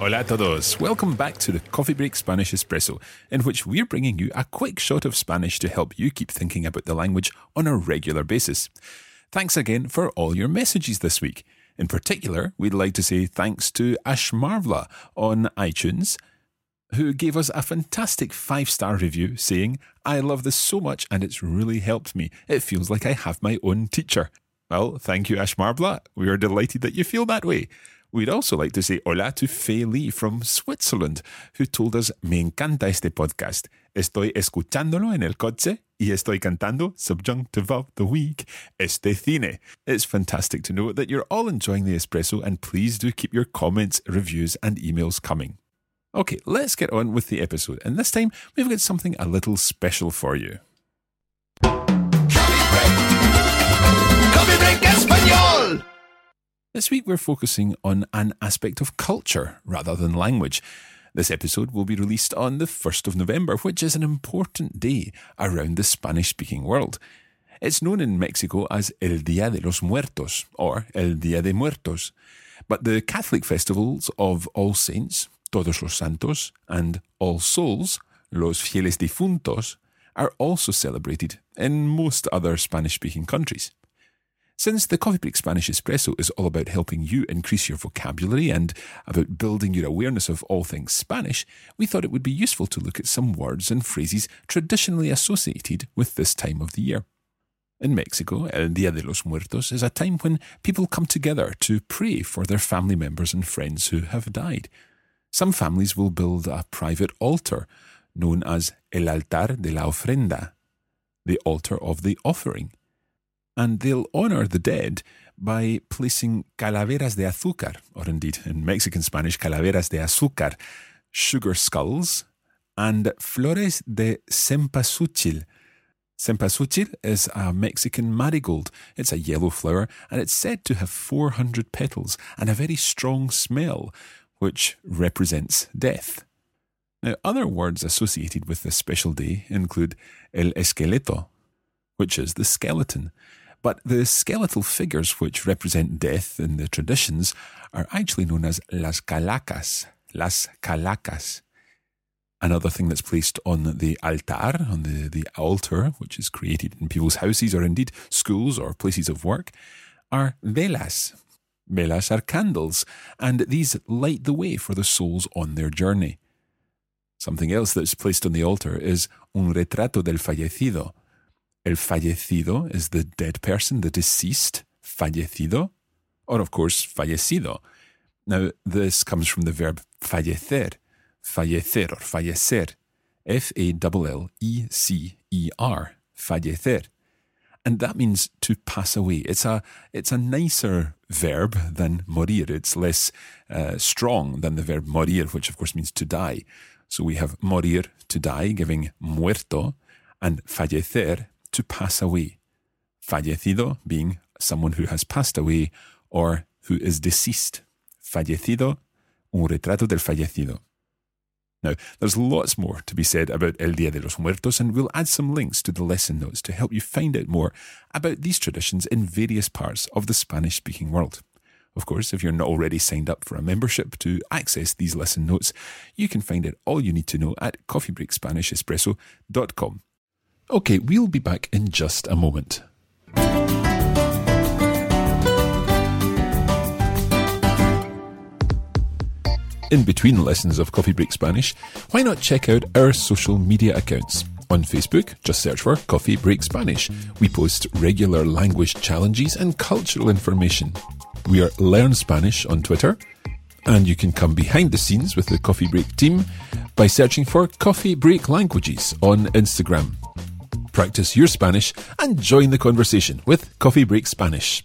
Hola a todos. Welcome back to the Coffee Break Spanish Espresso, in which we're bringing you a quick shot of Spanish to help you keep thinking about the language on a regular basis. Thanks again for all your messages this week. In particular, we'd like to say thanks to Ashmarvla on iTunes, who gave us a fantastic five star review saying, I love this so much and it's really helped me. It feels like I have my own teacher. Well, thank you, Ashmarbla. We are delighted that you feel that way. We'd also like to say hola to Fei Lee from Switzerland, who told us, Me encanta este podcast. Estoy escuchándolo en el coche y estoy cantando, subjunctive of the week, este cine. It's fantastic to know that you're all enjoying the espresso, and please do keep your comments, reviews, and emails coming. Okay, let's get on with the episode, and this time we've got something a little special for you. This week we're focusing on an aspect of culture rather than language. This episode will be released on the 1st of November, which is an important day around the Spanish speaking world. It's known in Mexico as El Día de los Muertos or El Día de Muertos, but the Catholic festivals of All Saints, Todos los Santos, and All Souls, Los Fieles Difuntos, are also celebrated in most other Spanish speaking countries. Since the Coffee Break Spanish Espresso is all about helping you increase your vocabulary and about building your awareness of all things Spanish, we thought it would be useful to look at some words and phrases traditionally associated with this time of the year. In Mexico, El Día de los Muertos is a time when people come together to pray for their family members and friends who have died. Some families will build a private altar known as El Altar de la Ofrenda, the altar of the offering and they'll honour the dead by placing calaveras de azúcar, or indeed in Mexican Spanish, calaveras de azúcar, sugar skulls, and flores de cempasúchil. Cempasúchil is a Mexican marigold. It's a yellow flower, and it's said to have 400 petals and a very strong smell, which represents death. Now, other words associated with this special day include el esqueleto, which is the skeleton. But the skeletal figures which represent death in the traditions are actually known as las calacas. Las calacas. Another thing that's placed on the altar, on the, the altar, which is created in people's houses or indeed schools or places of work, are velas. Velas are candles, and these light the way for the souls on their journey. Something else that's placed on the altar is un retrato del fallecido, El fallecido is the dead person, the deceased, fallecido, or of course, fallecido. Now, this comes from the verb fallecer, fallecer or fallecer, F A L L E C E R, fallecer. And that means to pass away. It's a, it's a nicer verb than morir. It's less uh, strong than the verb morir, which of course means to die. So we have morir, to die, giving muerto, and fallecer, to pass away. Fallecido being someone who has passed away or who is deceased. Fallecido, un retrato del fallecido. Now, there's lots more to be said about El Día de los Muertos, and we'll add some links to the lesson notes to help you find out more about these traditions in various parts of the Spanish speaking world. Of course, if you're not already signed up for a membership to access these lesson notes, you can find out all you need to know at coffeebreakspanishes.espresso.com. Okay, we'll be back in just a moment. In between lessons of Coffee Break Spanish, why not check out our social media accounts? On Facebook, just search for Coffee Break Spanish. We post regular language challenges and cultural information. We are Learn Spanish on Twitter, and you can come behind the scenes with the Coffee Break team by searching for Coffee Break Languages on Instagram. Practice your Spanish and join the conversation with Coffee Break Spanish.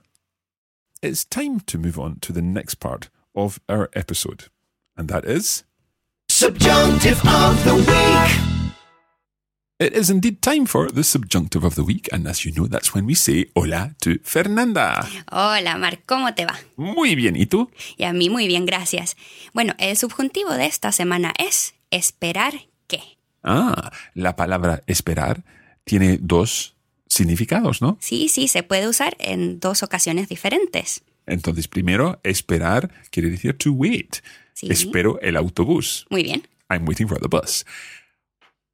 It's time to move on to the next part of our episode, and that is Subjunctive of the week. it is indeed time for the subjunctive of the week, and as you know, that's when we say hola to Fernanda. Hola, Marc, ¿cómo te va? Muy bien, ¿y tú? Y a mí muy bien, gracias. Bueno, el subjuntivo de esta semana es esperar que. Ah, la palabra esperar tiene dos significados, ¿no? Sí, sí, se puede usar en dos ocasiones diferentes. Entonces, primero, esperar quiere decir to wait. Sí. Espero el autobús. Muy bien. I'm waiting for the bus.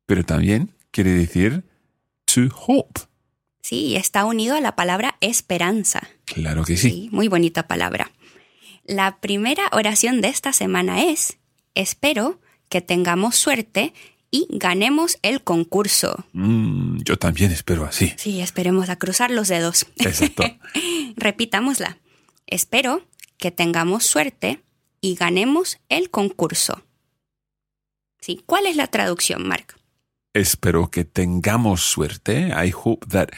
Pero también quiere decir to hope. Sí, está unido a la palabra esperanza. Claro que sí. Sí, muy bonita palabra. La primera oración de esta semana es, espero que tengamos suerte y ganemos el concurso. Mm, yo también espero así. Sí, esperemos a cruzar los dedos. Exacto. Repitámosla. Espero que tengamos suerte y ganemos el concurso. Sí, ¿cuál es la traducción, Mark? Espero que tengamos suerte. I hope that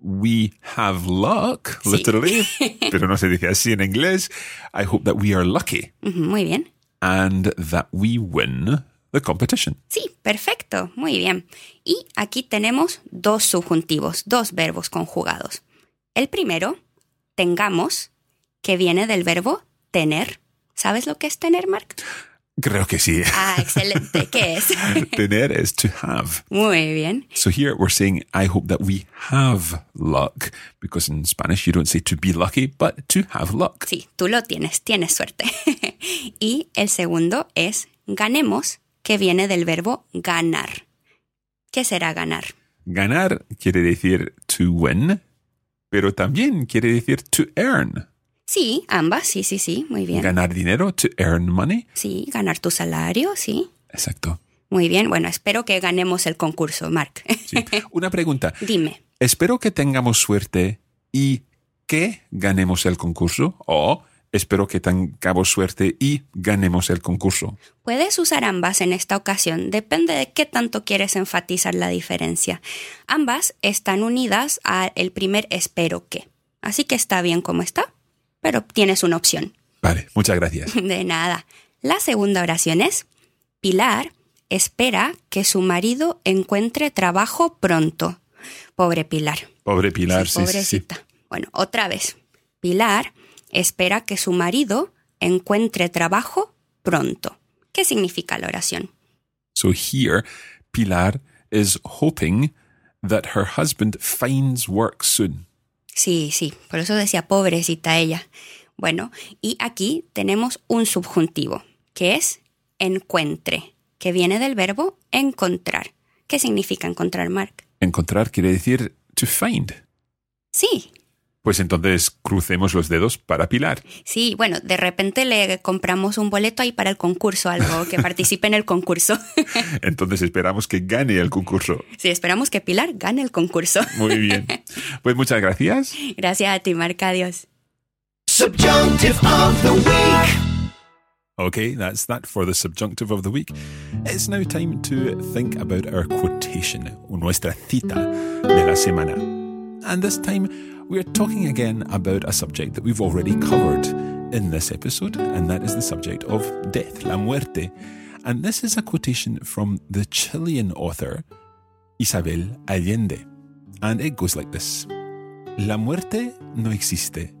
we have luck, Sí. literally. Pero no se dice así en inglés. I hope that we are lucky Muy bien. and that we win the competition. Sí, perfecto, muy bien. Y aquí tenemos dos subjuntivos, dos verbos conjugados. El primero, tengamos, que viene del verbo tener. ¿Sabes lo que es tener, Mark? Creo que sí. Ah, excelente. ¿Qué es? Tener is to have. Muy bien. So here we're saying, I hope that we have luck, because in Spanish you don't say to be lucky, but to have luck. Sí, tú lo tienes, tienes suerte. y el segundo es ganemos, que viene del verbo ganar. ¿Qué será ganar? Ganar quiere decir to win, pero también quiere decir to earn. Sí, ambas, sí, sí, sí, muy bien. Ganar dinero, to earn money. Sí, ganar tu salario, sí. Exacto. Muy bien, bueno, espero que ganemos el concurso, Mark. Sí. Una pregunta. Dime. Espero que tengamos suerte y que ganemos el concurso. O espero que tengamos suerte y ganemos el concurso. Puedes usar ambas en esta ocasión, depende de qué tanto quieres enfatizar la diferencia. Ambas están unidas al primer espero que. Así que está bien como está. pero tienes una opción. Vale, muchas gracias. De nada. La segunda oración es, Pilar espera que su marido encuentre trabajo pronto. Pobre Pilar. Pobre Pilar, sí, sí, sí. pobrecita. Bueno, otra vez. Pilar espera que su marido encuentre trabajo pronto. ¿Qué significa la oración? So here, Pilar is hoping that her husband finds work soon. Sí, sí, por eso decía pobrecita ella. Bueno, y aquí tenemos un subjuntivo, que es encuentre, que viene del verbo encontrar. ¿Qué significa encontrar, Mark? Encontrar quiere decir to find. Sí, Pues entonces crucemos los dedos para Pilar. sí, bueno, de repente le compramos un boleto ahí para el concurso, algo que participe en el concurso. Entonces esperamos que gane el concurso. sí, esperamos que Pilar gane el concurso. Muy bien. Pues muchas gracias. Gracias a ti, Mark, adiós. Subjunctive of the week. Okay, that's that for the subjunctive of the week. It's now time to think about our quotation, nuestra cita de la semana. And this time we are talking again about a subject that we've already covered in this episode, and that is the subject of death, la muerte. And this is a quotation from the Chilean author Isabel Allende. And it goes like this La muerte no existe.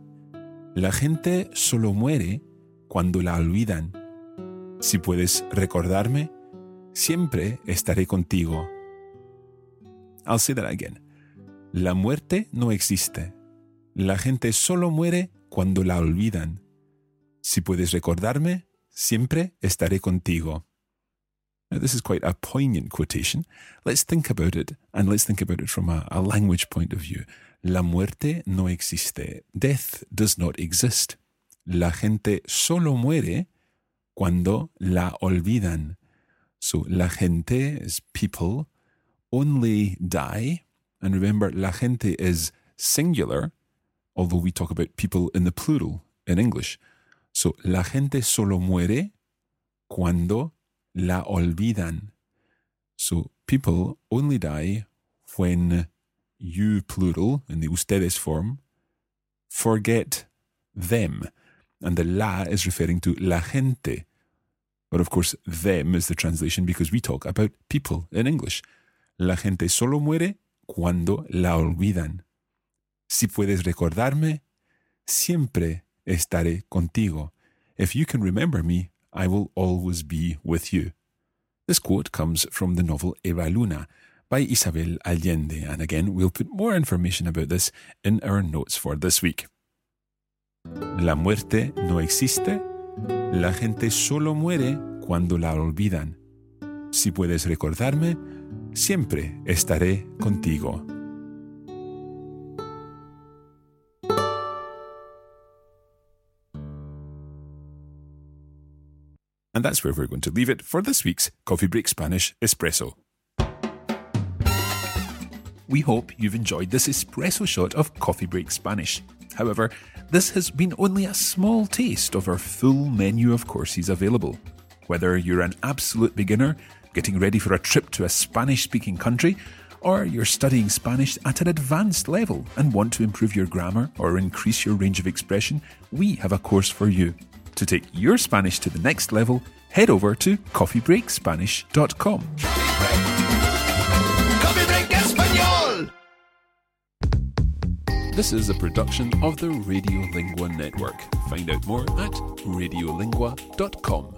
La gente solo muere cuando la olvidan. Si puedes recordarme, siempre estaré contigo. I'll say that again. La muerte no existe. La gente solo muere cuando la olvidan. Si puedes recordarme, siempre estaré contigo. This is quite a poignant quotation. Let's think about it, and let's think about it from a, a language point of view. La muerte no existe. Death does not exist. La gente solo muere cuando la olvidan. So, la gente is people, only die. And remember, la gente is singular, although we talk about people in the plural in English. So, la gente solo muere cuando la olvidan. So, people only die when you, plural, in the ustedes form, forget them. And the la is referring to la gente. But of course, them is the translation because we talk about people in English. La gente solo muere cuando la olvidan. Si puedes recordarme, siempre estaré contigo. If you can remember me, I will always be with you. This quote comes from the novel Eva Luna by Isabel Allende. And again, we'll put more information about this in our notes for this week. La muerte no existe. La gente solo muere cuando la olvidan. Si puedes recordarme, siempre estaré contigo. And that's where we're going to leave it for this week's Coffee Break Spanish Espresso. We hope you've enjoyed this espresso shot of Coffee Break Spanish. However, this has been only a small taste of our full menu of courses available. Whether you're an absolute beginner, getting ready for a trip to a Spanish speaking country, or you're studying Spanish at an advanced level and want to improve your grammar or increase your range of expression, we have a course for you. To take your Spanish to the next level, head over to coffeebreakspanish.com. Coffee Break Español. This is a production of the Radiolingua Network. Find out more at radiolingua.com.